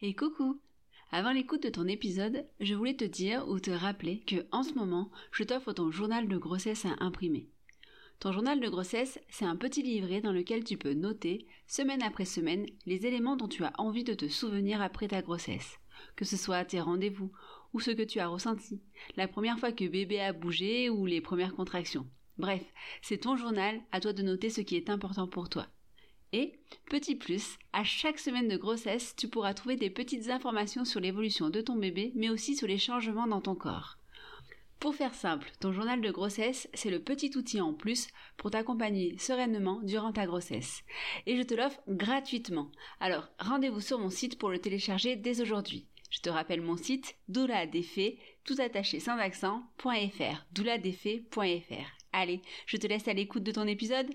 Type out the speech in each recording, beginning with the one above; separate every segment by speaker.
Speaker 1: Et coucou Avant l'écoute de ton épisode, je voulais te dire ou te rappeler que en ce moment, je t'offre ton journal de grossesse à imprimer. Ton journal de grossesse, c'est un petit livret dans lequel tu peux noter, semaine après semaine, les éléments dont tu as envie de te souvenir après ta grossesse. Que ce soit tes rendez-vous, ou ce que tu as ressenti, la première fois que bébé a bougé ou les premières contractions. Bref, c'est ton journal, à toi de noter ce qui est important pour toi. Et, petit plus, à chaque semaine de grossesse, tu pourras trouver des petites informations sur l'évolution de ton bébé, mais aussi sur les changements dans ton corps. Pour faire simple, ton journal de grossesse, c'est le petit outil en plus pour t'accompagner sereinement durant ta grossesse. Et je te l'offre gratuitement. Alors, rendez-vous sur mon site pour le télécharger dès aujourd'hui. Je te rappelle mon site douladefait, tout attaché sans accent.fr, douladefait.fr. Allez, je te laisse à l'écoute de ton épisode.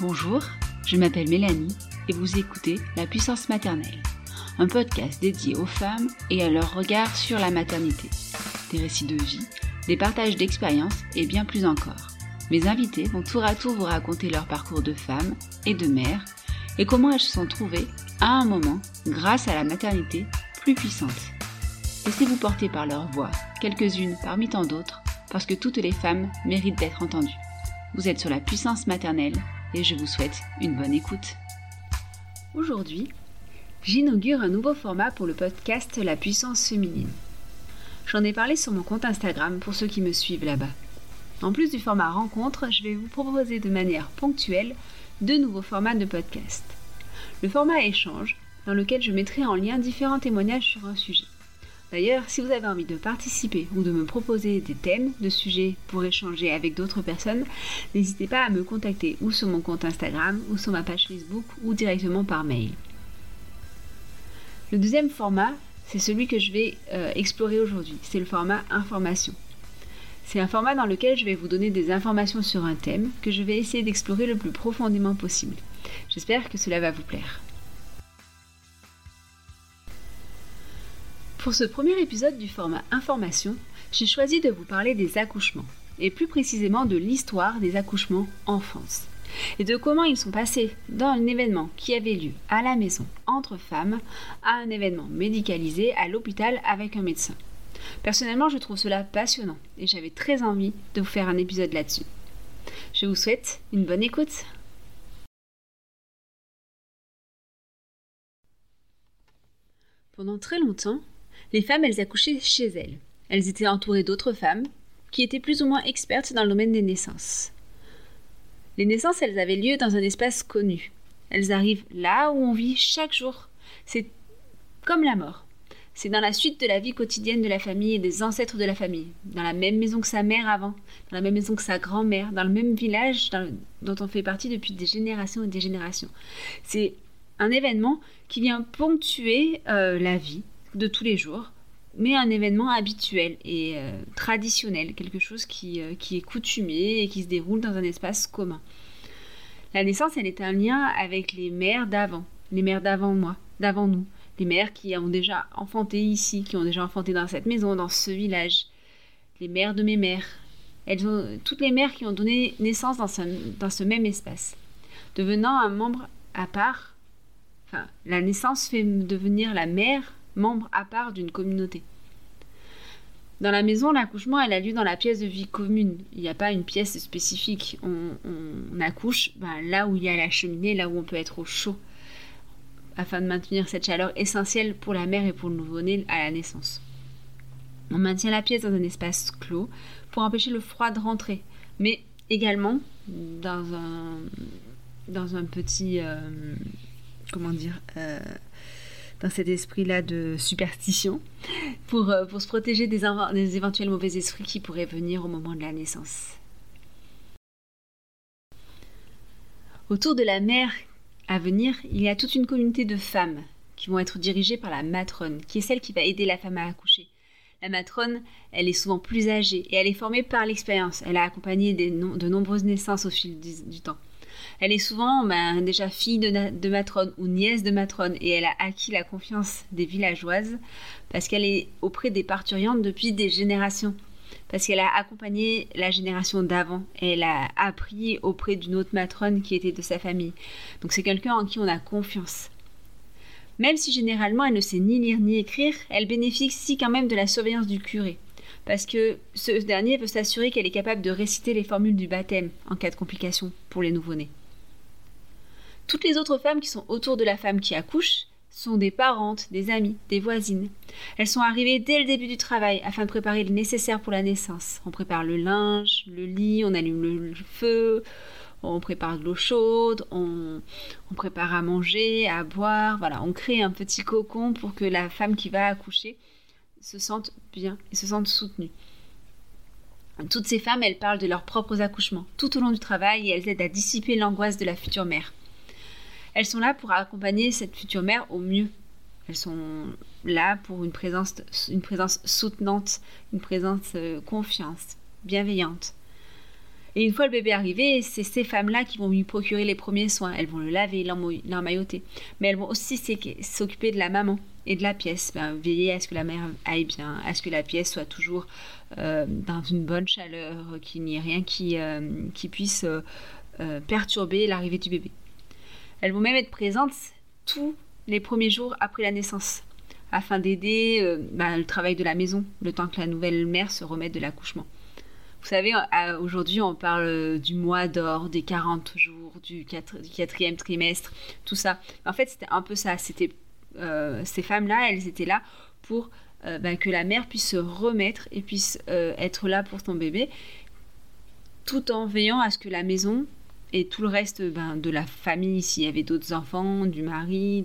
Speaker 1: Bonjour, je m'appelle Mélanie et vous écoutez La puissance maternelle, un podcast dédié aux femmes et à leur regard sur la maternité. Des récits de vie, des partages d'expériences et bien plus encore. Mes invités vont tour à tour vous raconter leur parcours de femme et de mère et comment elles se sont trouvées à un moment, grâce à la maternité, plus puissante. Laissez-vous porter par leur voix, quelques-unes parmi tant d'autres, parce que toutes les femmes méritent d'être entendues. Vous êtes sur la puissance maternelle et je vous souhaite une bonne écoute. Aujourd'hui, j'inaugure un nouveau format pour le podcast La puissance féminine. J'en ai parlé sur mon compte Instagram pour ceux qui me suivent là-bas. En plus du format rencontre, je vais vous proposer de manière ponctuelle deux nouveaux formats de podcast. Le format échange, dans lequel je mettrai en lien différents témoignages sur un sujet. D'ailleurs, si vous avez envie de participer ou de me proposer des thèmes de sujets pour échanger avec d'autres personnes, n'hésitez pas à me contacter ou sur mon compte Instagram ou sur ma page Facebook ou directement par mail. Le deuxième format, c'est celui que je vais euh, explorer aujourd'hui. C'est le format information. C'est un format dans lequel je vais vous donner des informations sur un thème que je vais essayer d'explorer le plus profondément possible. J'espère que cela va vous plaire. Pour ce premier épisode du format Information, j'ai choisi de vous parler des accouchements, et plus précisément de l'histoire des accouchements en France, et de comment ils sont passés d'un événement qui avait lieu à la maison entre femmes à un événement médicalisé à l'hôpital avec un médecin. Personnellement, je trouve cela passionnant, et j'avais très envie de vous faire un épisode là-dessus. Je vous souhaite une bonne écoute. Pendant très longtemps, les femmes, elles accouchaient chez elles. Elles étaient entourées d'autres femmes qui étaient plus ou moins expertes dans le domaine des naissances. Les naissances, elles avaient lieu dans un espace connu. Elles arrivent là où on vit chaque jour. C'est comme la mort. C'est dans la suite de la vie quotidienne de la famille et des ancêtres de la famille, dans la même maison que sa mère avant, dans la même maison que sa grand-mère, dans le même village dont on fait partie depuis des générations et des générations. C'est un événement qui vient ponctuer euh, la vie de tous les jours, mais un événement habituel et euh, traditionnel, quelque chose qui, euh, qui, est coutumier et qui se déroule dans un espace commun. La naissance, elle est un lien avec les mères d'avant, les mères d'avant moi, d'avant nous, les mères qui ont déjà enfanté ici, qui ont déjà enfanté dans cette maison, dans ce village, les mères de mes mères. Elles ont toutes les mères qui ont donné naissance dans ce, dans ce même espace, devenant un membre à part. Enfin, la naissance fait devenir la mère membre à part d'une communauté. Dans la maison, l'accouchement, elle a lieu dans la pièce de vie commune. Il n'y a pas une pièce spécifique. On, accouche ben, là où il y a la cheminée, là où on peut être au chaud, afin de maintenir cette chaleur essentielle pour la mère et pour le nouveau-né à la naissance. On maintient la pièce dans un espace clos pour empêcher le froid de rentrer, mais également dans un, petit... Euh, comment dire euh, dans cet esprit-là de superstition pour, euh, se protéger des, des éventuels mauvais esprits qui pourraient venir au moment de la naissance. Autour de la mère à venir, il y a toute une communauté de femmes qui vont être dirigées par la matrone, qui est celle qui va aider la femme à accoucher. La matrone, elle est souvent plus âgée et elle est formée par l'expérience. Elle a accompagné de nombreuses naissances au fil du temps. Elle est souvent ben, déjà fille de, matrone ou nièce de matrone et elle a acquis la confiance des villageoises parce qu'elle est auprès des parturiantes depuis des générations. parce qu'elle a accompagné la génération d'avant. Elle a appris auprès d'une autre matrone qui était de sa famille. Donc c'est quelqu'un en qui on a confiance. Même si généralement elle ne sait ni lire ni écrire, elle bénéficie quand même de la surveillance du curé. Parce que ce dernier veut s'assurer qu'elle est capable de réciter les formules du baptême en cas de complications pour les nouveau-nés. Toutes les autres femmes qui sont autour de la femme qui accouche sont des parentes, des amies, des voisines. Elles sont arrivées dès le début du travail afin de préparer le nécessaire pour la naissance. On prépare le linge, le lit, on allume le feu, on prépare de l'eau chaude, on, prépare à manger, à boire, voilà, on crée un petit cocon pour que la femme qui va accoucher se sente bien et se sente soutenue. Toutes ces femmes, elles parlent de leurs propres accouchements tout au long du travail et elles aident à dissiper l'angoisse de la future mère. Elles sont là pour accompagner cette future mère au mieux. Elles sont là pour une présence, une présence soutenante, une présence euh, confiance, bienveillante. Et une fois le bébé arrivé, c'est ces femmes-là qui vont lui procurer les premiers soins. Elles vont le laver, l'emmailloter. Mais elles vont aussi s'occuper de la maman et de la pièce. Ben, veiller à ce que la mère aille bien, à ce que la pièce soit toujours euh, dans une bonne chaleur, qu'il n'y ait rien qui, euh, puisse euh, perturber l'arrivée du bébé. Elles vont même être présentes tous les premiers jours après la naissance, afin d'aider ben, le travail de la maison, le temps que la nouvelle mère se remette de l'accouchement. Vous savez, aujourd'hui, on parle du mois d'or, des 40 jours, du, quatrième trimestre, tout ça. En fait, c'était un peu ça. C'était euh, ces femmes-là, elles étaient là pour euh, ben, que la mère puisse se remettre et puisse euh, être là pour son bébé, tout en veillant à ce que la maison et tout le reste ben, de la famille, s'il y avait d'autres enfants, du mari,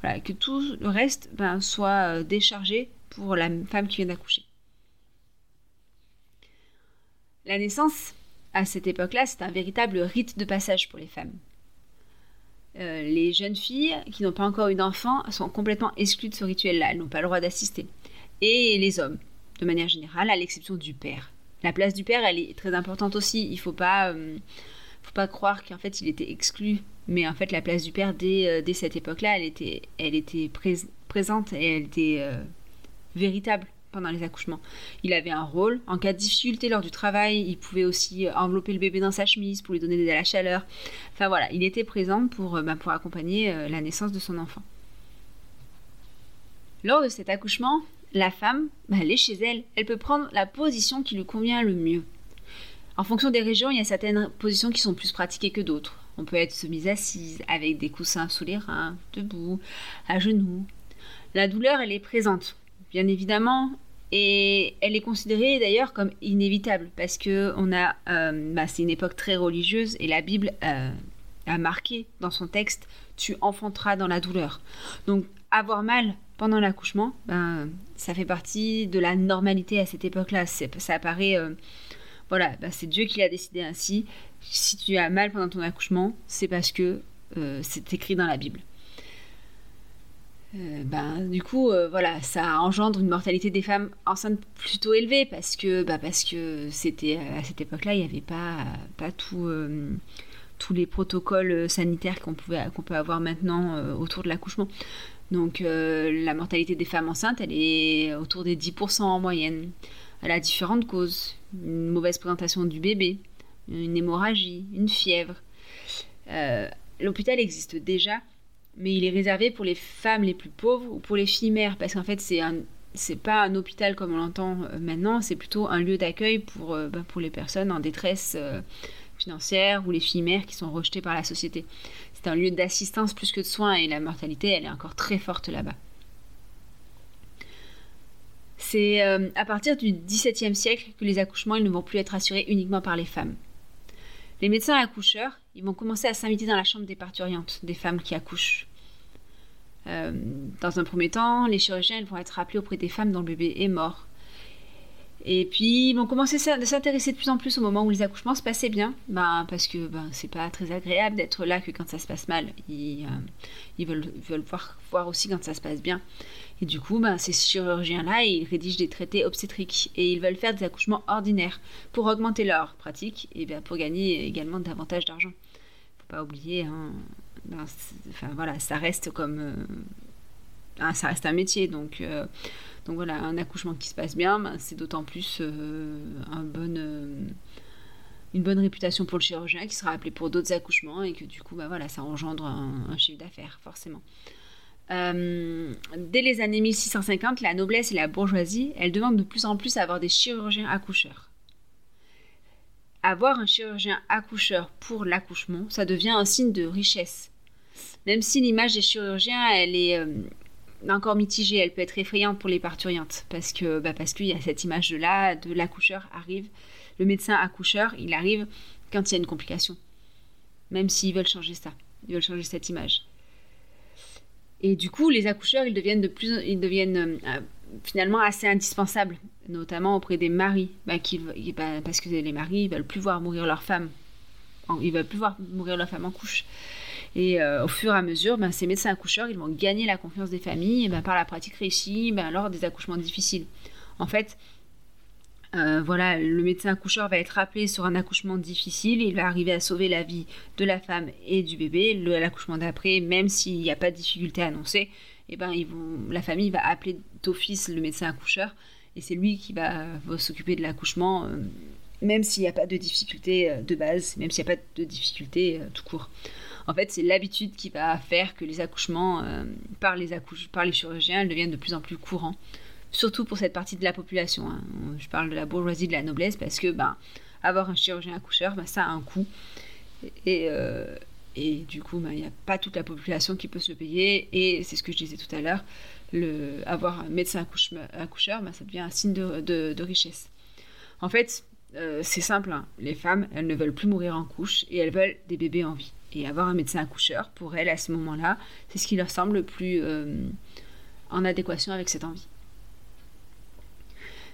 Speaker 1: voilà, que tout le reste ben, soit déchargé pour la femme qui vient d'accoucher. La naissance, à cette époque-là, c'est un véritable rite de passage pour les femmes. Euh, les jeunes filles qui n'ont pas encore eu d'enfant sont complètement exclues de ce rituel-là, elles n'ont pas le droit d'assister. Et les hommes, de manière générale, à l'exception du père. La place du père, elle est très importante aussi. Il ne faut pas, euh, faut pas croire qu'en fait il était exclu. Mais en fait, la place du père, dès, euh, cette époque-là, elle était, elle était présente et elle était véritable pendant les accouchements. Il avait un rôle. En cas de difficulté lors du travail, il pouvait aussi euh, envelopper le bébé dans sa chemise pour lui donner de la chaleur. Enfin voilà, il était présent pour, euh, bah, accompagner euh, la naissance de son enfant. Lors de cet accouchement, la femme, bah, elle est chez elle. Elle peut prendre la position qui lui convient le mieux. En fonction des régions, il y a certaines positions qui sont plus pratiquées que d'autres. On peut être mise assise, avec des coussins sous les reins, debout, à genoux. La douleur, elle est présente bien évidemment, et elle est considérée d'ailleurs comme inévitable parce que on a, euh, bah, c'est une époque très religieuse et la Bible euh, a marqué dans son texte tu enfanteras dans la douleur. Donc avoir mal pendant l'accouchement, ben, ça fait partie de la normalité à cette époque-là. Ça apparaît, euh, voilà, ben, c'est Dieu qui l'a décidé ainsi. Si tu as mal pendant ton accouchement, c'est parce que c'est écrit dans la Bible. Euh, ben, du coup, euh, voilà, ça engendre une mortalité des femmes enceintes plutôt élevée parce que, bah, parce que c'était à cette époque-là, il n'y avait pas, euh, tous les protocoles sanitaires qu'on qu'on peut avoir maintenant autour de l'accouchement. Donc, la mortalité des femmes enceintes, elle est autour des 10% en moyenne. Elle a différentes causes une mauvaise présentation du bébé, une hémorragie, une fièvre. L'hôpital existe déjà mais il est réservé pour les femmes les plus pauvres ou pour les filles mères, parce qu'en fait, c'est un c'est pas un hôpital comme on l'entend euh, maintenant, c'est plutôt un lieu d'accueil pour, euh, bah, pour les personnes en détresse euh, financière ou les filles mères qui sont rejetées par la société. C'est un lieu d'assistance plus que de soins et la mortalité, elle est encore très forte là-bas. C'est à partir du XVIIe siècle que les accouchements ne vont plus être assurés uniquement par les femmes. Les médecins accoucheurs, vont commencer à s'inviter dans la chambre des parturiantes, des femmes qui accouchent. Euh, dans un premier temps, les chirurgiens vont être rappelés auprès des femmes dont le bébé est mort. Et puis ils vont commencer à s'intéresser de plus en plus au moment où les accouchements se passaient bien, ben, parce que ben, c'est pas très agréable d'être là que quand ça se passe mal. Ils, euh, veulent, veulent voir, voir, aussi quand ça se passe bien. Et du coup, ben, ces chirurgiens-là, ils rédigent des traités obstétriques et ils veulent faire des accouchements ordinaires pour augmenter leur pratique et ben, pour gagner également davantage d'argent. Faut pas oublier, hein, ben, enfin voilà, ça reste comme euh, ah, ça reste un métier, donc, donc voilà, un accouchement qui se passe bien, ben, c'est d'autant plus un bon une bonne réputation pour le chirurgien qui sera appelé pour d'autres accouchements et que du coup, bah voilà, ça engendre un, chiffre d'affaires, forcément. Euh, dès les années 1650, la noblesse et la bourgeoisie, elles demandent de plus en plus à avoir des chirurgiens accoucheurs. Avoir un chirurgien accoucheur pour l'accouchement, ça devient un signe de richesse. Même si l'image des chirurgiens, elle est euh, encore mitigée, elle peut être effrayante pour les parturiantes, parce que bah qu'il y a cette image de là, de l'accoucheur arrive le médecin accoucheur, il arrive quand il y a une complication. Même s'ils veulent changer ça. Ils veulent changer cette image. Et du coup, les accoucheurs, ils deviennent de plus, ils deviennent euh, finalement assez indispensables, notamment auprès des maris, bah, bah, parce que les maris, ils veulent plus voir mourir leur femme, ils veulent plus voir mourir leur femme en couche. Et euh, au fur et à mesure, bah, ces médecins accoucheurs, ils vont gagner la confiance des familles par la pratique réussie lors des accouchements difficiles. En fait, euh, voilà, le médecin accoucheur va être appelé sur un accouchement difficile, il va arriver à sauver la vie de la femme et du bébé. L'accouchement d'après, même s'il n'y a pas de difficulté annoncée, eh ben, la famille va appeler d'office le médecin accoucheur et c'est lui qui va, s'occuper de l'accouchement, euh, même s'il n'y a pas de difficulté euh, de base, même s'il n'y a pas de difficulté tout court. En fait, c'est l'habitude qui va faire que les accouchements par, les par les chirurgiens deviennent de plus en plus courants surtout pour cette partie de la population. Hein. Je parle de la bourgeoisie, de la noblesse, parce que ben, avoir un chirurgien accoucheur, ben, ça a un coût. Et, euh, et du coup, ben, il n'y a pas toute la population qui peut se payer. Et c'est ce que je disais tout à l'heure, avoir un médecin accoucheur, ben, ça devient un signe de, richesse. En fait, euh, c'est simple, hein. les femmes, elles ne veulent plus mourir en couche et elles veulent des bébés en vie. Et avoir un médecin accoucheur, pour elles, à ce moment-là, c'est ce qui leur semble le plus euh, en adéquation avec cette envie.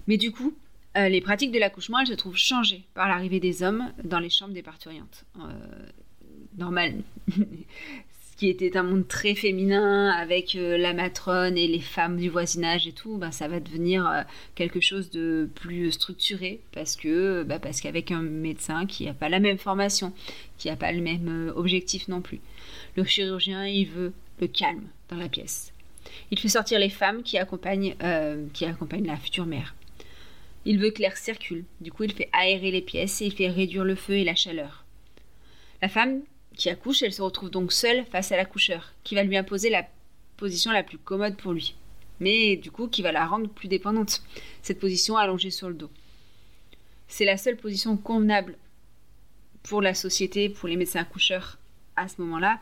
Speaker 1: Mais du coup, euh, les pratiques de l'accouchement, elles se trouvent changées par l'arrivée des hommes dans les chambres des parturiantes. Euh, normal. Qui était un monde très féminin avec euh, la matrone et les femmes du voisinage et tout, ben, ça va devenir quelque chose de plus structuré parce que bah, parce qu'avec un médecin qui n'a pas la même formation, qui n'a pas le même objectif non plus. Le chirurgien, il veut le calme dans la pièce. Il fait sortir les femmes qui accompagnent, qui accompagnent la future mère. Il veut que l'air circule, du coup il fait aérer les pièces et il fait réduire le feu et la chaleur. La femme qui accouche, elle se retrouve donc seule face à l'accoucheur, qui va lui imposer la position la plus commode pour lui, mais du coup qui va la rendre plus dépendante, cette position allongée sur le dos. C'est la seule position convenable pour la société, pour les médecins accoucheurs à ce moment-là.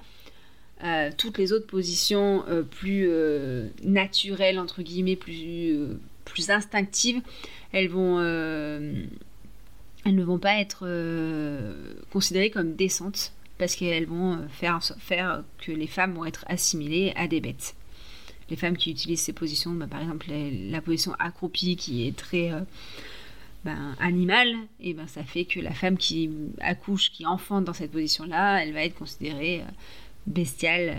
Speaker 1: Euh, toutes les autres positions euh, plus euh, naturelles, entre guillemets, plus, instinctives, elles elles ne vont pas être considérées comme décentes parce qu'elles vont euh, faire, faire que les femmes vont être assimilées à des bêtes. Les femmes qui utilisent ces positions, bah, par exemple la, position accroupie qui est très ben, animale, et ben, ça fait que la femme qui accouche, qui enfante dans cette position-là, elle va être considérée bestiale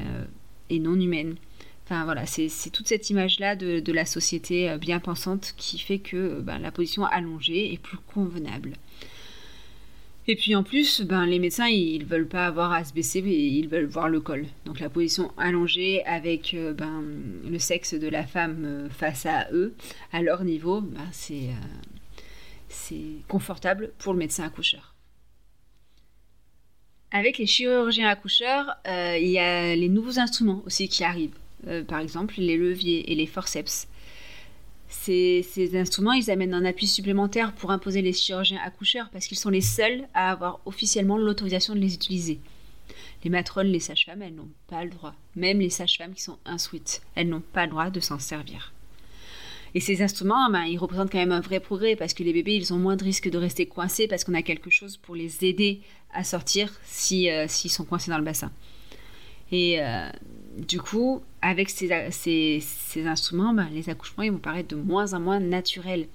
Speaker 1: et non humaine. Enfin voilà, c'est toute cette image-là de, la société euh, bien pensante qui fait que euh, ben, la position allongée est plus convenable. Et puis en plus, ben, les médecins, ils veulent pas avoir à se baisser, ils veulent voir le col. Donc la position allongée avec euh, ben, le sexe de la femme face à eux, à leur niveau, ben, c'est confortable pour le médecin accoucheur. Avec les chirurgiens accoucheurs, il y a les nouveaux instruments aussi qui arrivent. Euh, par exemple les leviers et les forceps. Ces, instruments, ils amènent un appui supplémentaire pour imposer les chirurgiens accoucheurs parce qu'ils sont les seuls à avoir officiellement l'autorisation de les utiliser. Les matrones, les sages-femmes, elles n'ont pas le droit. Même les sages-femmes qui sont insuites, elles n'ont pas le droit de s'en servir. Et ces instruments, ben, ils représentent quand même un vrai progrès parce que les bébés, ils ont moins de risques de rester coincés parce qu'on a quelque chose pour les aider à sortir euh, s'ils sont coincés dans le bassin. Et euh, du coup, avec ces, instruments, ben, les accouchements ils vont paraître de moins en moins naturels.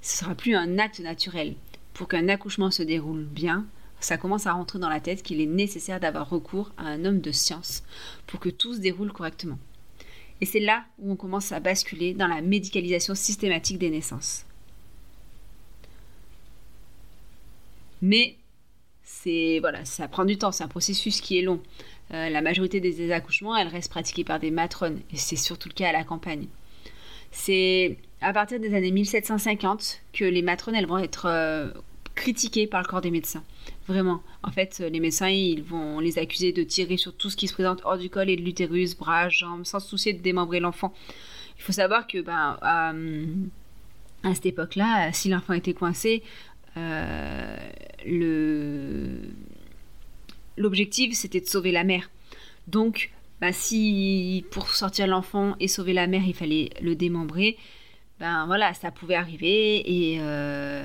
Speaker 1: Ce sera plus un acte naturel. Pour qu'un accouchement se déroule bien, ça commence à rentrer dans la tête qu'il est nécessaire d'avoir recours à un homme de science pour que tout se déroule correctement. Et c'est là où on commence à basculer dans la médicalisation systématique des naissances. Mais c'est voilà, ça prend du temps, c'est un processus qui est long. Euh, la majorité des accouchements, elles restent pratiquées par des matrones, et c'est surtout le cas à la campagne. C'est à partir des années 1750 que les matrones, elles vont être euh, critiquées par le corps des médecins. Vraiment. En fait, les médecins, ils vont les accuser de tirer sur tout ce qui se présente hors du col et de l'utérus, bras, jambes, sans se soucier de démembrer l'enfant. Il faut savoir que ben, à, cette époque-là, si l'enfant était coincé, l'objectif c'était de sauver la mère. Donc, bah, si pour sortir l'enfant et sauver la mère, il fallait le démembrer, ben voilà, ça pouvait arriver et, euh,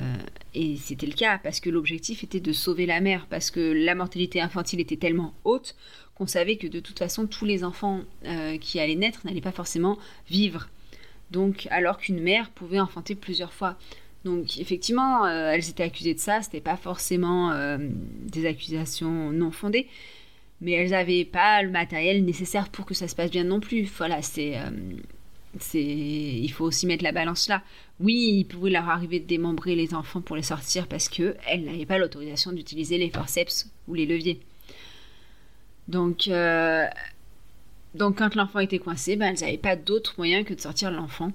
Speaker 1: et c'était le cas parce que l'objectif était de sauver la mère parce que la mortalité infantile était tellement haute qu'on savait que de toute façon tous les enfants euh, qui allaient naître n'allaient pas forcément vivre. Donc alors qu'une mère pouvait enfanter plusieurs fois. Donc effectivement, euh, elles étaient accusées de ça, c'était pas forcément euh, des accusations non fondées, mais elles n'avaient pas le matériel nécessaire pour que ça se passe bien non plus. Voilà, c'est, euh, c'est, il faut aussi mettre la balance là. Oui, il pouvait leur arriver de démembrer les enfants pour les sortir parce que elles n'avaient pas l'autorisation d'utiliser les forceps ou les leviers. Donc, donc quand l'enfant était coincé, ben, elles n'avaient pas d'autre moyen que de sortir l'enfant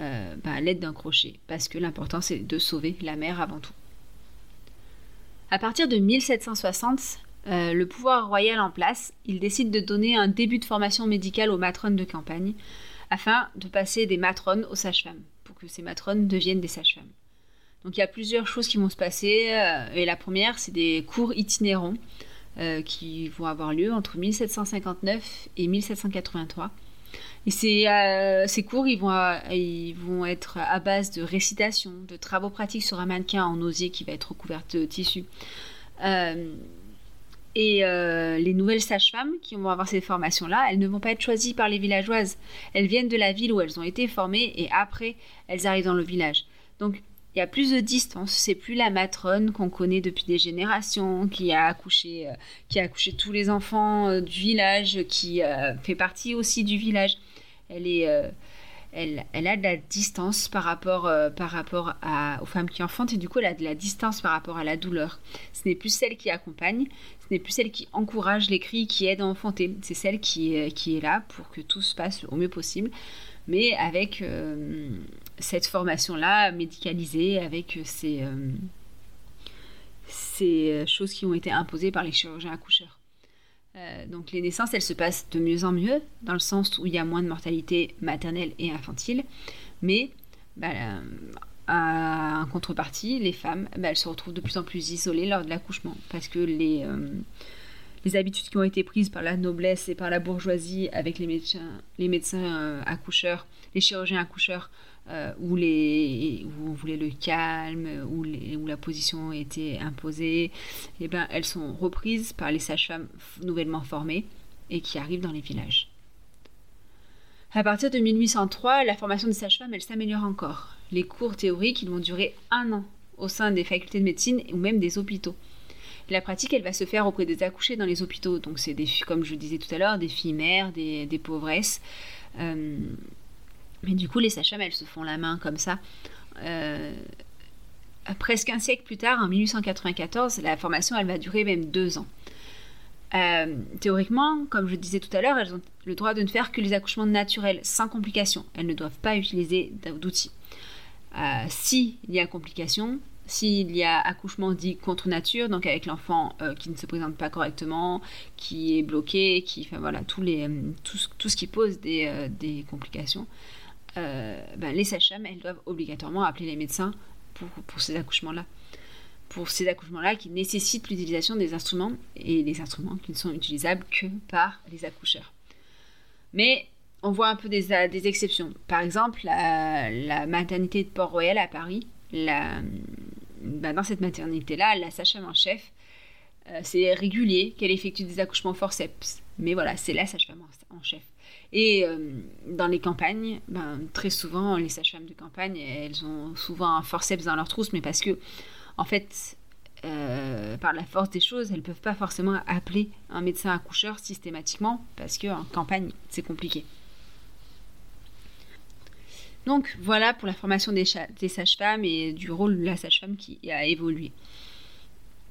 Speaker 1: euh, bah, à l'aide d'un crochet, parce que l'important c'est de sauver la mère avant tout. À partir de 1760, euh, le pouvoir royal en place, il décide de donner un début de formation médicale aux matrones de campagne, afin de passer des matrones aux sages-femmes, pour que ces matrones deviennent des sages-femmes. Donc il y a plusieurs choses qui vont se passer, euh, et la première, c'est des cours itinérants qui vont avoir lieu entre 1759 et 1783 et euh, ces, cours, ils vont, ils vont être à base de récitation, de travaux pratiques sur un mannequin en osier qui va être recouvert de tissu. Euh, et euh, les nouvelles sages-femmes qui vont avoir ces formations-là, elles ne vont pas être choisies par les villageoises. Elles viennent de la ville où elles ont été formées et après, elles arrivent dans le village. Donc, il y a plus de distance. C'est plus la matrone qu'on connaît depuis des générations, qui a accouché, qui a accouché tous les enfants du village, qui fait partie aussi du village elle est euh, elle, elle, a de la distance par rapport, euh, par rapport à, aux femmes qui enfantent et du coup elle a de la distance par rapport à la douleur. Ce n'est plus celle qui accompagne, ce n'est plus celle qui encourage les cris, qui aide à enfanter. C'est celle qui est, qui est là pour que tout se passe au mieux possible, mais avec euh, cette formation-là médicalisée, avec ces, ces choses qui ont été imposées par les chirurgiens accoucheurs. Euh, donc les naissances, elles se passent de mieux en mieux, dans le sens où il y a moins de mortalité maternelle et infantile, mais bah, en contrepartie, les femmes, bah, elles se retrouvent de plus en plus isolées lors de l'accouchement, parce que les, euh, les habitudes qui ont été prises par la noblesse et par la bourgeoisie avec les médecins, les médecins euh, accoucheurs, les chirurgiens accoucheurs, euh, où, les, on voulait le calme, où, la position était imposée, eh ben, elles sont reprises par les sages-femmes nouvellement formées et qui arrivent dans les villages. À partir de 1803, la formation des sages-femmes, s'améliore encore. Les cours théoriques, vont durer un an au sein des facultés de médecine ou même des hôpitaux. la pratique, elle va se faire auprès des accouchés dans les hôpitaux. Donc c'est des, comme je disais tout à l'heure, des filles mères, des, des pauvresses. Euh, mais du coup, les sages elles se font la main comme ça. Euh, presque un siècle plus tard, en 1894, la formation, elle va durer même deux ans. Euh, théoriquement, comme je disais tout à l'heure, elles ont le droit de ne faire que les accouchements naturels, sans complications. Elles ne doivent pas utiliser d'outils. Euh, S'il y a complications, s'il y a accouchement dit contre nature, donc avec l'enfant euh, qui ne se présente pas correctement, qui est bloqué, qui, enfin voilà, tous les, tout, ce qui pose des, complications, ben, les sages-femmes, elles doivent obligatoirement appeler les médecins pour, ces accouchements-là. Pour ces accouchements-là qui nécessitent l'utilisation des instruments et des instruments qui ne sont utilisables que par les accoucheurs. Mais on voit un peu des, exceptions. Par exemple, la, maternité de Port-Royal à Paris, ben, dans cette maternité-là, la sage-femme en chef, euh, c'est régulier qu'elle effectue des accouchements forceps. Mais voilà, c'est la sage-femme en chef. Et euh, dans les campagnes, ben, très souvent, les sages-femmes de campagne, elles ont souvent un forceps dans leur trousse, mais parce que, en fait, euh, par la force des choses, elles ne peuvent pas forcément appeler un médecin accoucheur systématiquement, parce qu'en campagne, c'est compliqué. Donc voilà pour la formation des, des sages-femmes et du rôle de la sage-femme qui a évolué.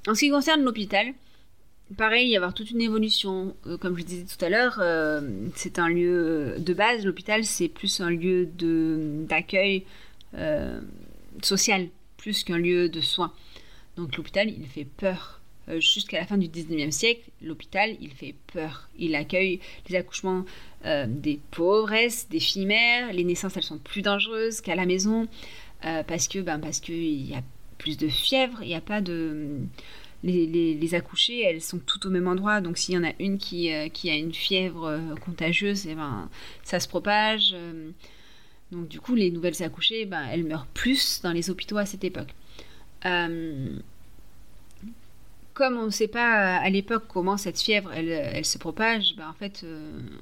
Speaker 1: En ce qui concerne l'hôpital, pareil, il y avoir toute une évolution. Euh, comme je disais tout à l'heure, euh, c'est un lieu de base. L'hôpital, c'est plus un lieu d'accueil euh, social, plus qu'un lieu de soins. Donc l'hôpital, il fait peur. Jusqu'à la fin du 19e siècle, l'hôpital, il fait peur. Il accueille les accouchements des pauvresses, des filles mères. Les naissances, elles sont plus dangereuses qu'à la maison parce que ben, parce qu'il y a plus de fièvre, il n'y a pas de les, accouchées, elles sont toutes au même endroit. Donc s'il y en a une qui, euh, a une fièvre euh, contagieuse, eh ben, ça se propage. Euh. donc du coup, les nouvelles accouchées, ben, elles meurent plus dans les hôpitaux à cette époque. comme on ne sait pas à l'époque comment cette fièvre elle, se propage, ben, en fait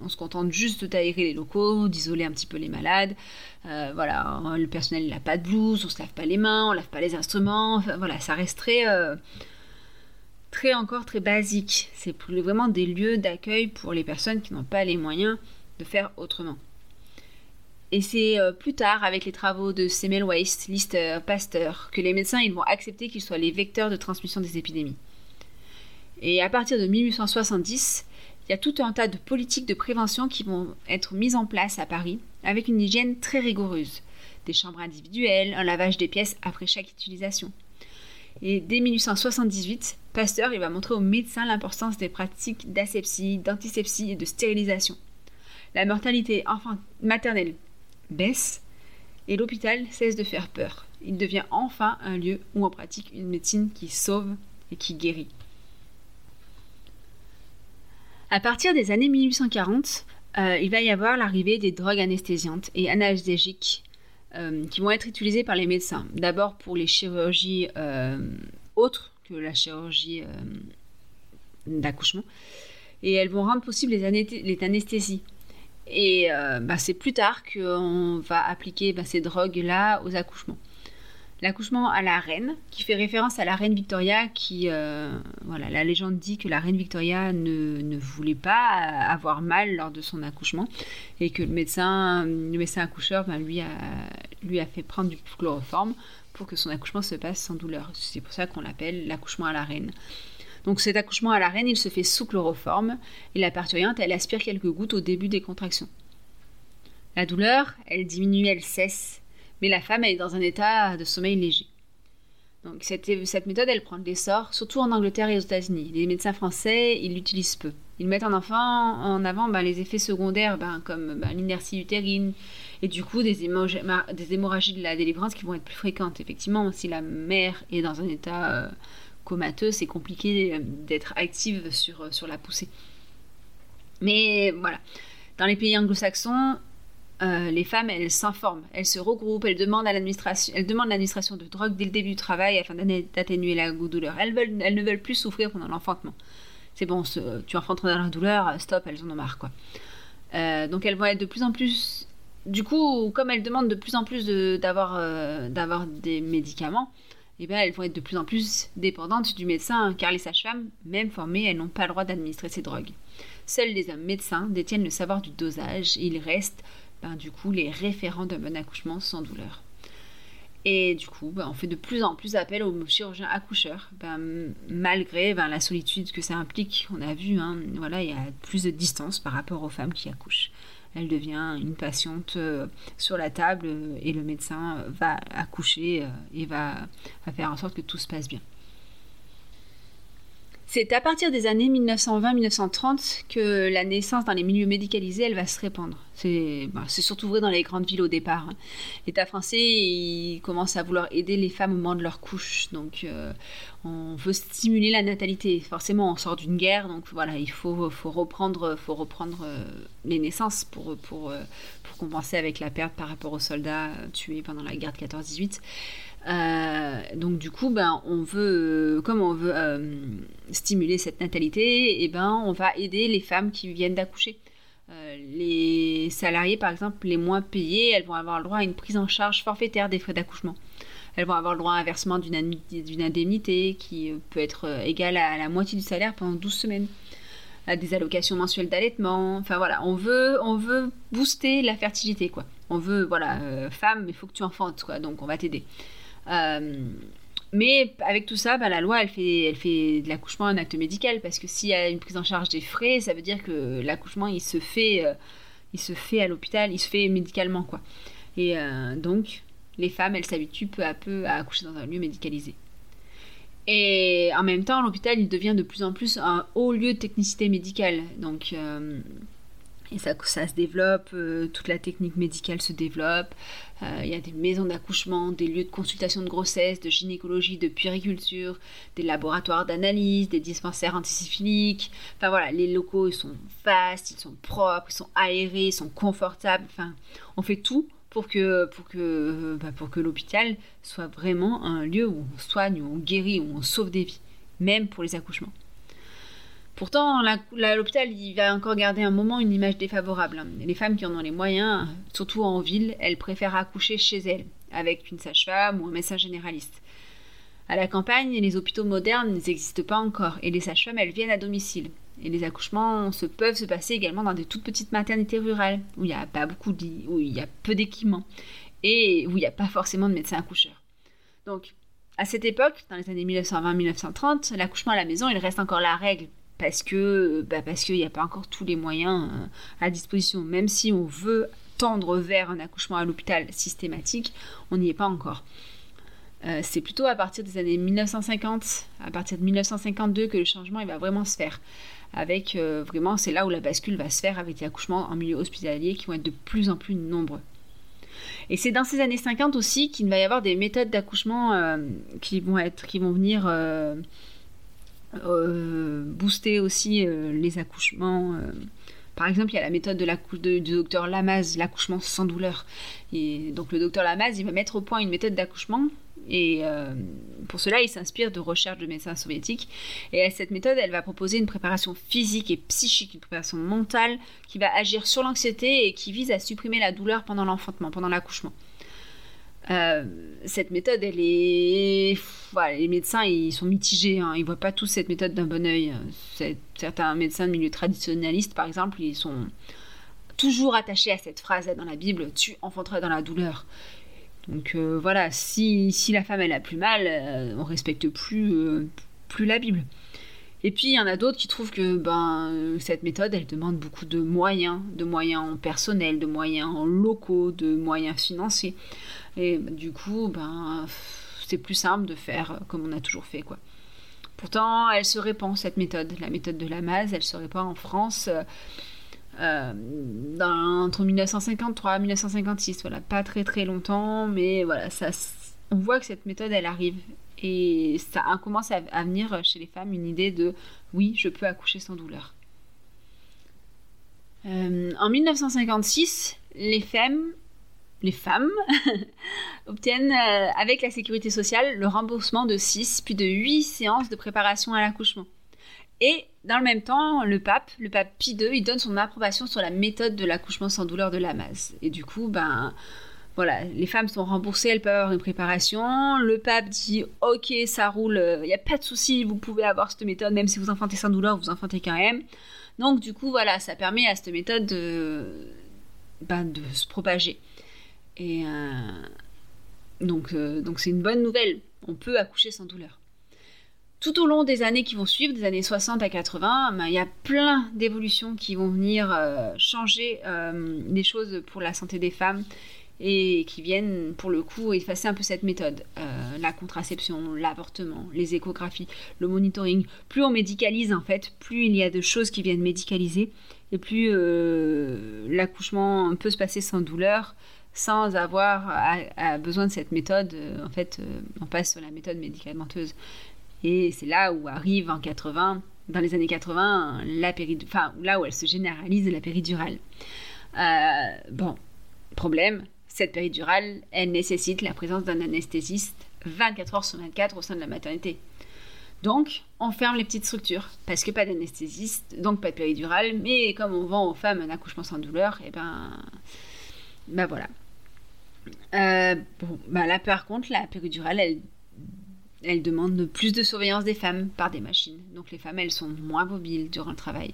Speaker 1: on se contente juste d'aérer les locaux, d'isoler un petit peu les malades. voilà, le personnel n'a pas de blouse, on se lave pas les mains, on lave pas les instruments. voilà, ça reste très encore très basique. C'est vraiment des lieux d'accueil pour les personnes qui n'ont pas les moyens de faire autrement. Et c'est euh, plus tard, avec les travaux de Semmelweis, Lister, Pasteur, que les médecins ils vont accepter qu'ils soient les vecteurs de transmission des épidémies. Et à partir de 1870, il y a tout un tas de politiques de prévention qui vont être mises en place à Paris, avec une hygiène très rigoureuse. Des chambres individuelles, un lavage des pièces après chaque utilisation. Et dès 1878, Pasteur il va montrer aux médecins l'importance des pratiques d'asepsie, d'antisepsie et de stérilisation. La mortalité maternelle baisse et l'hôpital cesse de faire peur. Il devient enfin un lieu où on pratique une médecine qui sauve et qui guérit. À partir des années 1840, euh, il va y avoir l'arrivée des drogues anesthésiantes et analgésiques euh, qui vont être utilisées par les médecins. D'abord pour les chirurgies euh, autres la chirurgie euh, d'accouchement. Et elles vont rendre possible les, anesthésies. Et bah, c'est plus tard qu'on va appliquer bah, ces drogues-là aux accouchements l'accouchement à la reine, qui fait référence à la reine Victoria, qui, euh, voilà, la légende dit que la reine Victoria ne, voulait pas avoir mal lors de son accouchement, et que le médecin, le médecin accoucheur, ben, lui, a, lui a fait prendre du chloroforme pour que son accouchement se passe sans douleur. C'est pour ça qu'on l'appelle l'accouchement à la reine. Donc cet accouchement à la reine, il se fait sous chloroforme, et la parturiente, elle aspire quelques gouttes au début des contractions. La douleur, elle diminue, elle cesse, mais la femme elle est dans un état de sommeil léger. Donc cette, méthode, elle prend de l'essor, surtout en Angleterre et aux États-Unis. Les médecins français, ils l'utilisent peu. Ils mettent en, enfant, en avant ben, les effets secondaires ben, comme ben, l'inertie utérine et du coup des, des, hémorragies de la délivrance qui vont être plus fréquentes. Effectivement, si la mère est dans un état euh, comateux, c'est compliqué euh, d'être active sur, euh, sur la poussée. Mais voilà. Dans les pays anglo-saxons, euh, les femmes, elles s'informent, elles se regroupent, elles demandent à l'administration, elles demandent l'administration de drogue dès le début du travail afin d'atténuer la douleur. Elles, veulent, elles ne veulent plus souffrir pendant l'enfantement. C'est bon, tu enfantes dans la douleur, stop, elles en ont marre, quoi. Euh, donc elles vont être de plus en plus... Du coup, comme elles demandent de plus en plus d'avoir euh, d'avoir des médicaments, eh bien, elles vont être de plus en plus dépendantes du médecin, car les sages-femmes, même formées, elles n'ont pas le droit d'administrer ces drogues. Seuls les hommes médecins détiennent le savoir du dosage et ils restent ben, du coup, les référents d'un bon accouchement sans douleur. Et du coup, ben, on fait de plus en plus appel aux chirurgiens accoucheurs, ben, malgré la solitude que ça implique. On a vu, hein, voilà, il y a plus de distance par rapport aux femmes qui accouchent. Elle devient une patiente euh, sur la table euh, et le médecin va accoucher euh, et va faire en sorte que tout se passe bien. C'est à partir des années 1920-1930 que la naissance dans les milieux médicalisés, elle va se répandre. C'est bah, surtout vrai dans les grandes villes au départ. Hein. L'État français, commence à vouloir aider les femmes au moment de leur couche. Donc, euh, on veut stimuler la natalité. Forcément, on sort d'une guerre, donc voilà, il faut, reprendre, euh, les naissances euh, pour compenser avec la perte par rapport aux soldats tués pendant la guerre de 14-18. Euh, donc du coup, ben, on veut, euh, comme on veut euh, stimuler cette natalité, et eh ben, on va aider les femmes qui viennent d'accoucher. les salariés, par exemple, les moins payés, elles vont avoir le droit à une prise en charge forfaitaire des frais d'accouchement. Elles vont avoir le droit à un versement d'une indemnité qui peut être égale à la moitié du salaire pendant 12 semaines à des allocations mensuelles d'allaitement. Enfin voilà, on veut, on veut booster la fertilité quoi. On veut, voilà, femme, il faut que tu enfantes quoi, donc on va t'aider. Euh, mais avec tout ça, bah, la loi, elle fait, elle fait de l'accouchement un acte médical parce que s'il y a une prise en charge des frais, ça veut dire que l'accouchement, il se fait, euh, il se fait à l'hôpital, il se fait médicalement, quoi. Et euh, donc, les femmes, elles s'habituent peu à peu à accoucher dans un lieu médicalisé. Et en même temps, l'hôpital, il devient de plus en plus un haut lieu de technicité médicale. Donc, et ça, ça se développe, euh, toute la technique médicale se développe. Euh, il y a des maisons d'accouchement, des lieux de consultation de grossesse, de gynécologie, de puériculture, des laboratoires d'analyse, des dispensaires antisyphiliques. Enfin voilà, les locaux ils sont vastes, ils sont propres, ils sont aérés, ils sont confortables. Enfin, on fait tout pour que, pour que, bah, pour que l'hôpital soit vraiment un lieu où on soigne, où on guérit, où on sauve des vies, même pour les accouchements. Pourtant, l'hôpital, il va encore garder un moment une image défavorable. Les femmes qui en ont les moyens, surtout en ville, elles préfèrent accoucher chez elles, avec une sage-femme ou un médecin généraliste. À la campagne, les hôpitaux modernes n'existent pas encore, et les sages-femmes, elles viennent à domicile. Et les accouchements se, peuvent se passer également dans des toutes petites maternités rurales, où il n'y a pas beaucoup où il y a peu d'équipements, et où il n'y a pas forcément de médecin accoucheur. Donc, à cette époque, dans les années 1920-1930, l'accouchement à la maison, il reste encore la règle parce que bah parce qu'il n'y a pas encore tous les moyens euh, à disposition. Même si on veut tendre vers un accouchement à l'hôpital systématique, on n'y est pas encore. Euh, c'est plutôt à partir des années 1950, à partir de 1952 que le changement il va vraiment se faire. Avec euh, vraiment, c'est là où la bascule va se faire avec des accouchements en milieu hospitalier qui vont être de plus en plus nombreux. Et c'est dans ces années 50 aussi qu'il va y avoir des méthodes d'accouchement qui vont être, qui vont venir euh, booster aussi euh, les accouchements. Euh. Par exemple, il y a la méthode de du docteur Lamaze, l'accouchement sans douleur. Et donc le docteur Lamaze, il va mettre au point une méthode d'accouchement et pour cela, il s'inspire de recherches de médecins soviétiques. Et cette méthode, elle va proposer une préparation physique et psychique, une préparation mentale qui va agir sur l'anxiété et qui vise à supprimer la douleur pendant l'enfantement, pendant l'accouchement. Euh, cette méthode, elle est. les médecins, ils sont mitigés. Hein. Ils voient pas tous cette méthode d'un bon oeil. Certains médecins de milieu traditionnaliste, par exemple, ils sont toujours attachés à cette phrase dans la Bible Tu enfanteras dans la douleur. Donc euh, voilà, si, si, la femme elle a plus mal, euh, on respecte plus, plus la Bible. Et puis il y en a d'autres qui trouvent que ben, cette méthode, elle demande beaucoup de moyens, de moyens personnels, de moyens locaux, de moyens financiers. Et du coup, ben, c'est plus simple de faire comme on a toujours fait, quoi. Pourtant, elle se répand, cette méthode. La méthode de la Maz, elle se répand en France euh, entre 1953 et 1956. Voilà, pas très très longtemps, mais voilà, ça, on voit que cette méthode, elle arrive. Et ça commence à, à venir chez les femmes une idée de oui, je peux accoucher sans douleur. Euh, en 1956, les femmes les femmes obtiennent euh, avec la sécurité sociale le remboursement de 6 puis de 8 séances de préparation à l'accouchement. Et dans le même temps, le pape, le pape Pie II, il donne son approbation sur la méthode de l'accouchement sans douleur de Lamaze. Et du coup, ben voilà, les femmes sont remboursées, elles peuvent avoir une préparation. Le pape dit OK, ça roule, il n'y a pas de souci, vous pouvez avoir cette méthode, même si vous enfantez sans douleur, vous enfantez quand même. Donc du coup, voilà, ça permet à cette méthode de, ben, se propager. Et euh, donc, euh, donc c'est une bonne nouvelle. On peut accoucher sans douleur. Tout au long des années qui vont suivre, des années 60 à 80, ben, il y a plein d'évolutions qui vont venir euh, changer les choses pour la santé des femmes et qui viennent pour le coup effacer un peu cette méthode. la contraception, l'avortement, les échographies, le monitoring. Plus on médicalise en fait, plus il y a de choses qui viennent médicaliser et plus l'accouchement peut se passer sans douleur sans avoir besoin de cette méthode. Euh, en fait, euh, on passe sur la méthode médicamenteuse. Et c'est là où arrive en 80, dans les années 80, la enfin, là où elle se généralise la péridurale. Euh, bon, problème, cette péridurale, elle nécessite la présence d'un anesthésiste 24 heures sur 24 au sein de la maternité. Donc, on ferme les petites structures, parce que pas d'anesthésiste, donc pas de péridurale, mais comme on vend aux femmes un accouchement sans douleur, et eh ben, ben voilà. Euh, bon, bah là par contre, la péridurale, elle, elle demande plus de surveillance des femmes par des machines. Donc les femmes, elles sont moins mobiles durant le travail.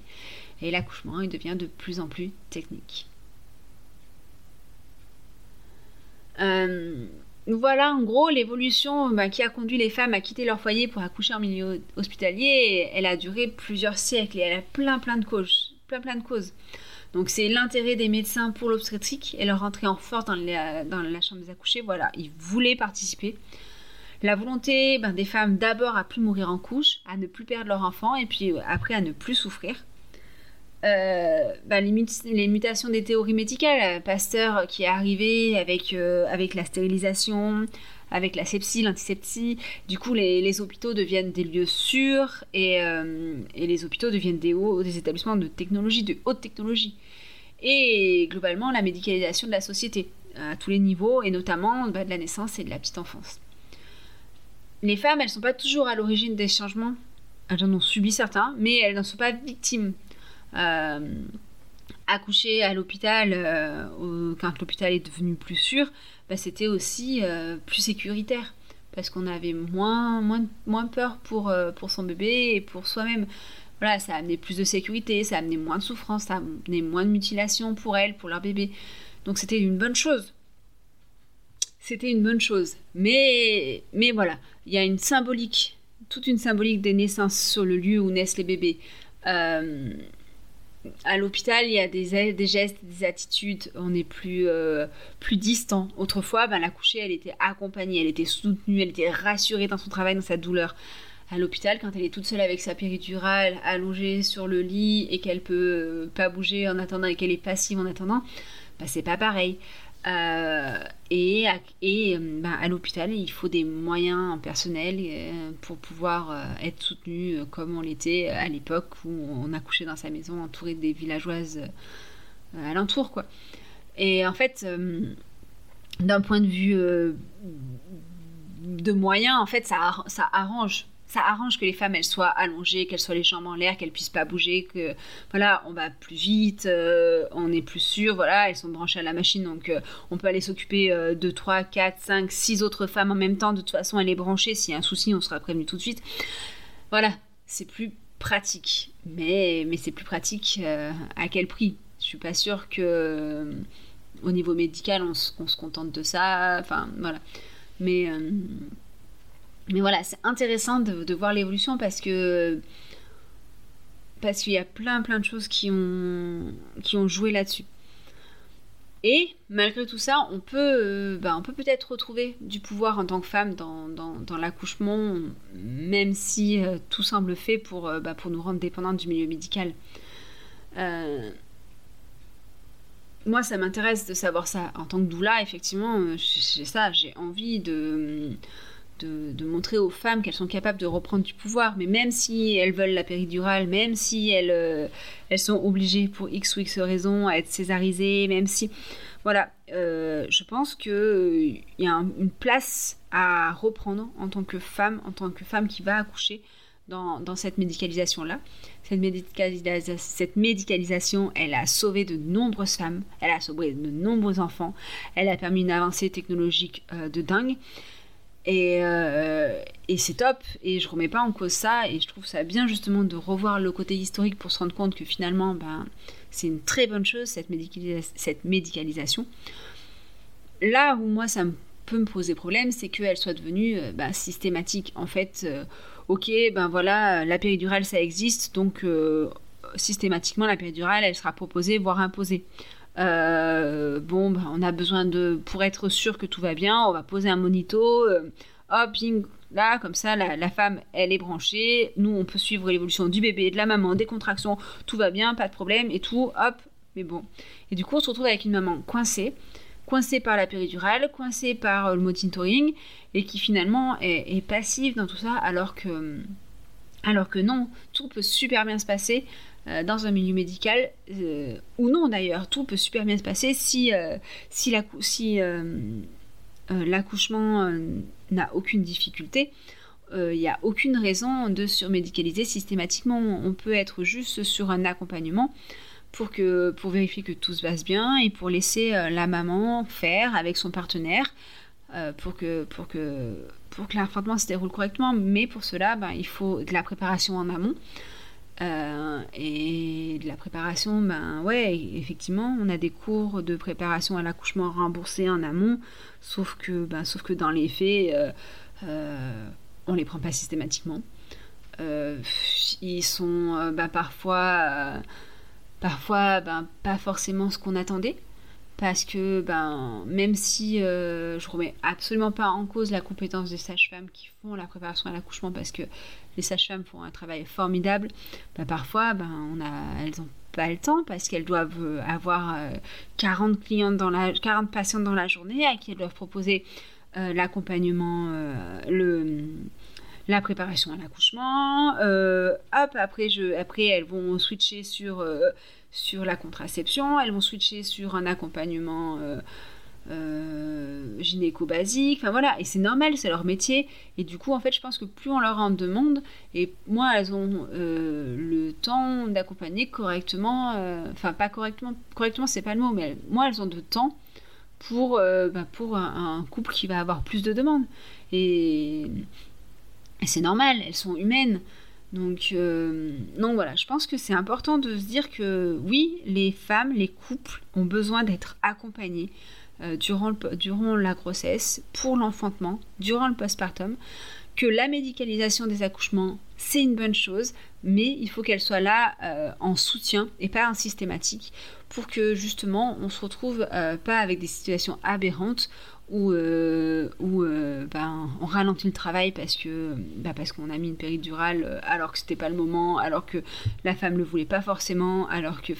Speaker 1: Et l'accouchement, il devient de plus en plus technique. Euh, voilà en gros l'évolution bah, qui a conduit les femmes à quitter leur foyer pour accoucher en milieu hospitalier. Elle a duré plusieurs siècles et elle a plein plein de causes. Plein plein de causes. Donc c'est l'intérêt des médecins pour l'obstétrique et leur entrée en force dans, la chambre des accouchés. Voilà, ils voulaient participer. La volonté ben, des femmes d'abord à plus mourir en couche, à ne plus perdre leur enfant et puis euh, après à ne plus souffrir. Euh, ben, les, mutations des théories médicales, Pasteur qui est arrivé avec, euh, avec la stérilisation, avec la sepsie, l'antisepsie, du coup les, hôpitaux deviennent des lieux sûrs et, les hôpitaux deviennent des, des établissements de technologie, de haute technologie. Et globalement la médicalisation de la société à tous les niveaux et notamment ben, de la naissance et de la petite enfance les femmes, elles sont pas toujours à l'origine des changements. Elles en ont subi certains, mais elles n'en sont pas victimes. Euh, accoucher à l'hôpital, euh, quand l'hôpital est devenu plus sûr, bah, c'était aussi euh, plus sécuritaire. Parce qu'on avait moins, moins, moins peur pour, pour son bébé et pour soi-même. Voilà, ça a amené plus de sécurité, ça a amené moins de souffrance, ça a amené moins de mutilation pour elles, pour leur bébé. Donc c'était une bonne chose c'était une bonne chose. Mais, mais voilà, il y a une symbolique, toute une symbolique des naissances sur le lieu où naissent les bébés. Euh, à l'hôpital, il y a des, des, gestes, des attitudes, on est plus, euh, plus distant. Autrefois, ben, la couchée, elle était accompagnée, elle était soutenue, elle était rassurée dans son travail, dans sa douleur. À l'hôpital, quand elle est toute seule avec sa péridurale, allongée sur le lit et qu'elle peut euh, pas bouger en attendant et qu'elle est passive en attendant, ben, c'est pas pareil. Euh, et, à, et euh, bah, à l'hôpital, il faut des moyens personnels euh, pour pouvoir être soutenu comme on l'était à l'époque où on accouchait dans sa maison entouré des villageoises alentour. Quoi. Et en fait, d'un point de vue de moyens, en fait, ça, ça arrange ça arrange que les femmes elles soient allongées, qu'elles soient les jambes en l'air, qu'elles puissent pas bouger, que voilà, on va plus vite, euh, on est plus sûr, voilà, elles sont branchées à la machine. Donc euh, on peut aller s'occuper euh, de 3, 4, 5, 6 autres femmes en même temps, de toute façon elle est branchée, s'il y a un souci on sera prévenu tout de suite. Voilà, c'est plus pratique, mais, mais c'est plus pratique à quel prix? Je suis pas sûre que au niveau médical on, on, se contente de ça, enfin voilà. Mais mais voilà, c'est intéressant de, voir l'évolution parce que parce qu'il y a plein plein de choses qui ont qui ont joué là-dessus. Et malgré tout ça, on peut, euh, bah, peut-être retrouver du pouvoir en tant que femme dans, dans, l'accouchement, même si euh, tout semble fait pour, euh, bah, pour nous rendre dépendantes du milieu médical. moi, ça m'intéresse de savoir ça. En tant que doula, effectivement, j'ai ça, j'ai envie de de, montrer aux femmes qu'elles sont capables de reprendre du pouvoir. Mais même si elles veulent la péridurale, même si elles, euh, elles sont obligées pour X ou X raisons à être césarisées, même si... Voilà, euh, je pense qu'il euh, y a une place à reprendre en tant que femme, en tant que femme qui va accoucher dans, dans cette médicalisation-là. Cette, cette, médicalisation, elle a sauvé de nombreuses femmes, elle a sauvé de nombreux enfants, elle a permis une avancée technologique de dingue. Euh, et, c'est top, et je remets pas en cause ça, et je trouve ça bien justement de revoir le côté historique pour se rendre compte que finalement, ben, c'est une très bonne chose, cette, médicalisation. Là où moi, ça peut me poser problème, c'est qu'elle soit devenue euh, ben, systématique. En fait, euh, ok, ben voilà, la péridurale, ça existe, donc systématiquement, la péridurale, elle sera proposée, voire imposée. Euh, bon, bah, on a besoin de, pour être sûr que tout va bien, on va poser un monito, euh, hop, là, comme ça, la, femme, elle est branchée, nous, on peut suivre l'évolution du bébé, de la maman, des contractions, tout va bien, pas de problème, et tout, hop, mais bon. Et du coup, on se retrouve avec une maman coincée, coincée par la péridurale, coincée par euh, le monitoring, et qui finalement est, est passive dans tout ça, alors que, alors que non, tout peut super bien se passer. Euh, dans un milieu médical, euh, ou non d'ailleurs, tout peut super bien se passer si, euh, si l'accouchement n'a aucune difficulté. Il n'y a aucune raison de surmédicaliser systématiquement. On peut être juste sur un accompagnement pour, que, pour vérifier que tout se passe bien et pour laisser la maman faire avec son partenaire pour que, pour que, pour que l'enfantement se déroule correctement. Mais pour cela, ben, il faut de la préparation en amont. Et de la préparation, ben ouais, effectivement, on a des cours de préparation à l'accouchement remboursés en amont, sauf que, ben, sauf que dans les faits, on les prend pas systématiquement. ils sont ben, parfois, parfois ben, pas forcément ce qu'on attendait parce que ben même si euh, je remets absolument pas en cause la compétence des sages-femmes qui font la préparation à l'accouchement parce que les sages-femmes font un travail formidable, ben, parfois ben elles ont pas le temps parce qu'elles doivent euh, avoir 40 euh, clientes dans la 40 patientes dans la journée à qui elles doivent proposer l'accompagnement le la préparation à l'accouchement. hop, après, après, elles vont switcher sur sur la contraception, elles vont switcher sur un accompagnement euh, euh, gynéco basique, enfin voilà, et c'est normal, c'est leur métier, et du coup en fait je pense que plus on leur en demande, et moins elles ont euh, le temps d'accompagner correctement, enfin pas correctement, correctement c'est pas le mot, mais moins elles ont de temps pour, bah, pour un, couple qui va avoir plus de demandes, et c'est normal, elles sont humaines, donc, euh, voilà, je pense que c'est important de se dire que oui, les femmes, les couples ont besoin d'être accompagnés euh, durant, durant la grossesse, pour l'enfantement, durant le postpartum, que la médicalisation des accouchements, c'est une bonne chose, mais il faut qu'elle soit là euh, en soutien et pas en systématique pour que justement on se retrouve pas avec des situations aberrantes où, euh, euh, ben, on ralentit le travail parce que ben, parce qu'on a mis une péridurale euh, alors que c'était pas le moment, alors que la femme le voulait pas forcément, alors que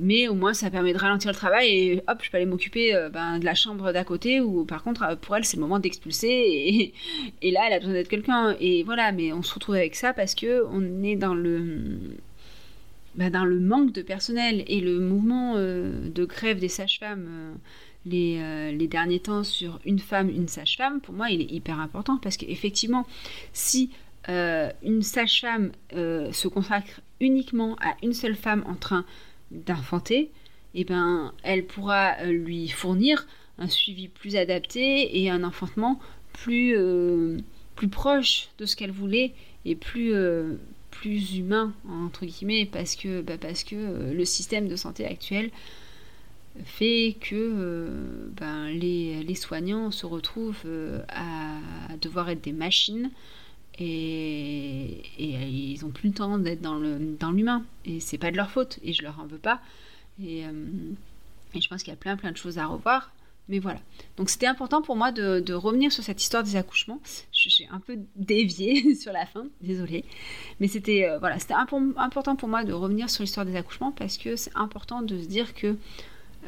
Speaker 1: mais au moins ça permet de ralentir le travail et hop je peux aller m'occuper ben, de la chambre d'à côté où par contre pour elle c'est le moment d'expulser et, là elle a besoin d'être quelqu'un. Et voilà mais on se retrouve avec ça parce que on est dans le ben, dans le manque de personnel et le mouvement de grève des sages-femmes euh, les, derniers temps sur une femme, une sage-femme, pour moi, il est hyper important parce qu'effectivement, si euh, une sage-femme euh, se consacre uniquement à une seule femme en train d'infanter, eh ben, elle pourra lui fournir un suivi plus adapté et un enfantement plus, plus proche de ce qu'elle voulait et plus, plus humain, entre guillemets, parce que, bah, le système de santé actuel fait que euh, ben, les, soignants se retrouvent euh, à devoir être des machines et, ils n'ont plus le temps d'être dans l'humain. et c'est pas de leur faute et je leur en veux pas. Et, euh, je pense qu'il y a plein plein de choses à revoir. Mais voilà. Donc c'était important pour moi de, revenir sur cette histoire des accouchements. J'ai un peu dévié sur la fin, désolée. Mais c'était voilà, c'était important pour moi de revenir sur l'histoire des accouchements parce que c'est important de se dire que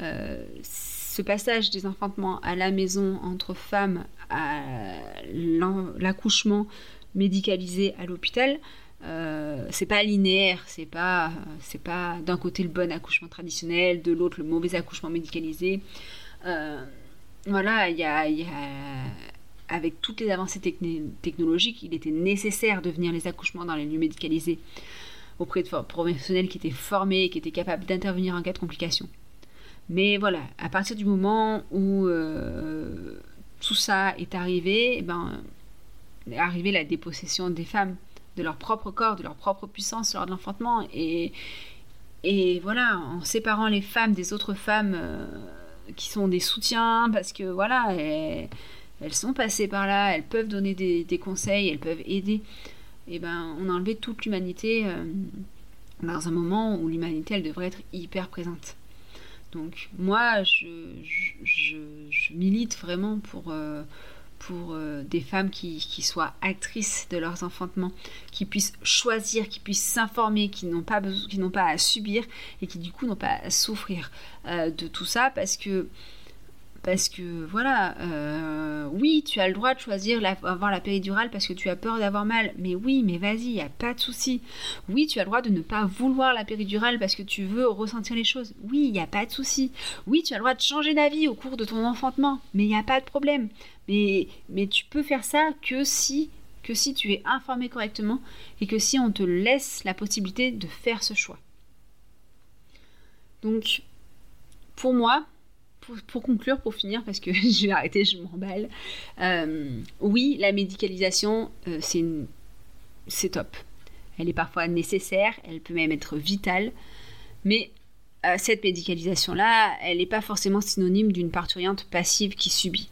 Speaker 1: euh, ce passage des enfantements à la maison entre femmes à l'accouchement médicalisé à l'hôpital, euh, c'est pas linéaire, c'est pas, c'est pas d'un côté le bon accouchement traditionnel, de l'autre le mauvais accouchement médicalisé. Euh, voilà, il y a, avec toutes les avancées technologiques, il était nécessaire de venir les accouchements dans les lieux médicalisés auprès de professionnels qui étaient formés qui étaient capables d'intervenir en cas de complications. Mais voilà, à partir du moment où euh, tout ça est arrivé, eh ben, est arrivée la dépossession des femmes de leur propre corps, de leur propre puissance lors de l'enfantement. Et, et voilà, en séparant les femmes des autres femmes euh, qui sont des soutiens, parce que voilà, elles, sont passées par là, elles peuvent donner des, conseils, elles peuvent aider. Et eh ben, on a enlevé toute l'humanité euh, dans un moment où l'humanité, elle devrait être hyper présente. Donc moi, je, milite vraiment pour, euh, pour euh, des femmes qui, soient actrices de leurs enfantements, qui puissent choisir, qui puissent s'informer, qui n'ont pas, pas à subir et qui du coup n'ont pas à souffrir euh, de tout ça parce que parce que voilà, euh, oui, tu as le droit de choisir avoir la péridurale parce que tu as peur d'avoir mal, mais oui, mais vas-y, il n'y a pas de souci. Oui, tu as le droit de ne pas vouloir la péridurale parce que tu veux ressentir les choses. Oui, il n'y a pas de souci. Oui, tu as le droit de changer d'avis au cours de ton enfantement, mais il n'y a pas de problème. Mais, mais tu peux faire ça que si que si tu es informé correctement et que si on te laisse la possibilité de faire ce choix. Donc, pour moi, pour, conclure, pour finir, parce que je vais arrêter, je m'emballe. Euh, oui, la médicalisation, euh, c'est top. Elle est parfois nécessaire, elle peut même être vitale, mais euh, cette médicalisation-là, elle n'est pas forcément synonyme d'une parturiente passive qui subit.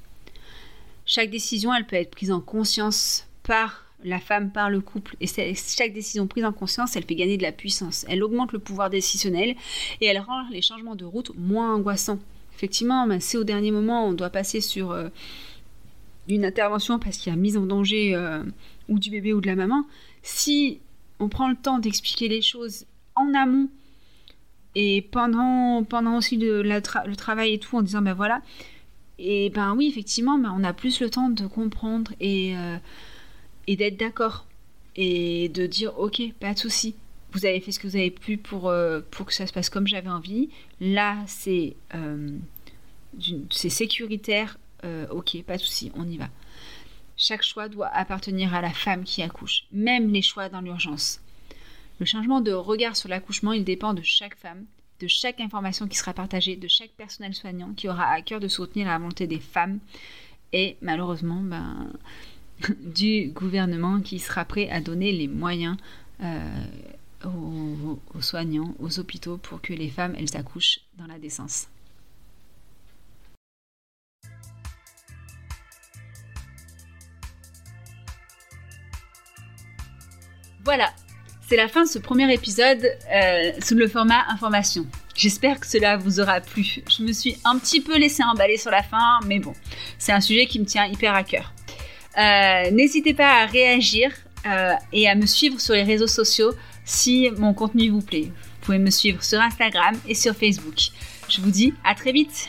Speaker 1: Chaque décision, elle peut être prise en conscience par la femme, par le couple. Et chaque décision prise en conscience, elle fait gagner de la puissance. Elle augmente le pouvoir décisionnel et elle rend les changements de route moins angoissants. Effectivement, ben, c'est au dernier moment, on doit passer sur euh, une intervention parce qu'il y a mise en danger euh, ou du bébé ou de la maman. Si on prend le temps d'expliquer les choses en amont et pendant, pendant aussi le, le travail et tout, en disant ben voilà, et ben oui, effectivement, ben, on a plus le temps de comprendre et, euh, et d'être d'accord et de dire ok, pas de souci. Vous avez fait ce que vous avez pu pour, pour que ça se passe comme j'avais envie. Là, c'est c'est sécuritaire. ok, pas de souci, on y va. Chaque choix doit appartenir à la femme qui accouche, même les choix dans l'urgence. Le changement de regard sur l'accouchement, il dépend de chaque femme, de chaque information qui sera partagée, de chaque personnel soignant qui aura à cœur de soutenir la volonté des femmes et malheureusement ben, du gouvernement qui sera prêt à donner les moyens euh, aux, soignants, aux hôpitaux pour que les femmes, elles accouchent dans la décence. Voilà, c'est la fin de ce premier épisode euh, sous le format information. J'espère que cela vous aura plu. Je me suis un petit peu laissé emballer sur la fin, mais bon, c'est un sujet qui me tient hyper à cœur. Euh, n'hésitez pas à réagir euh, et à me suivre sur les réseaux sociaux si mon contenu vous plaît. Vous pouvez me suivre sur Instagram et sur Facebook. Je vous dis à très vite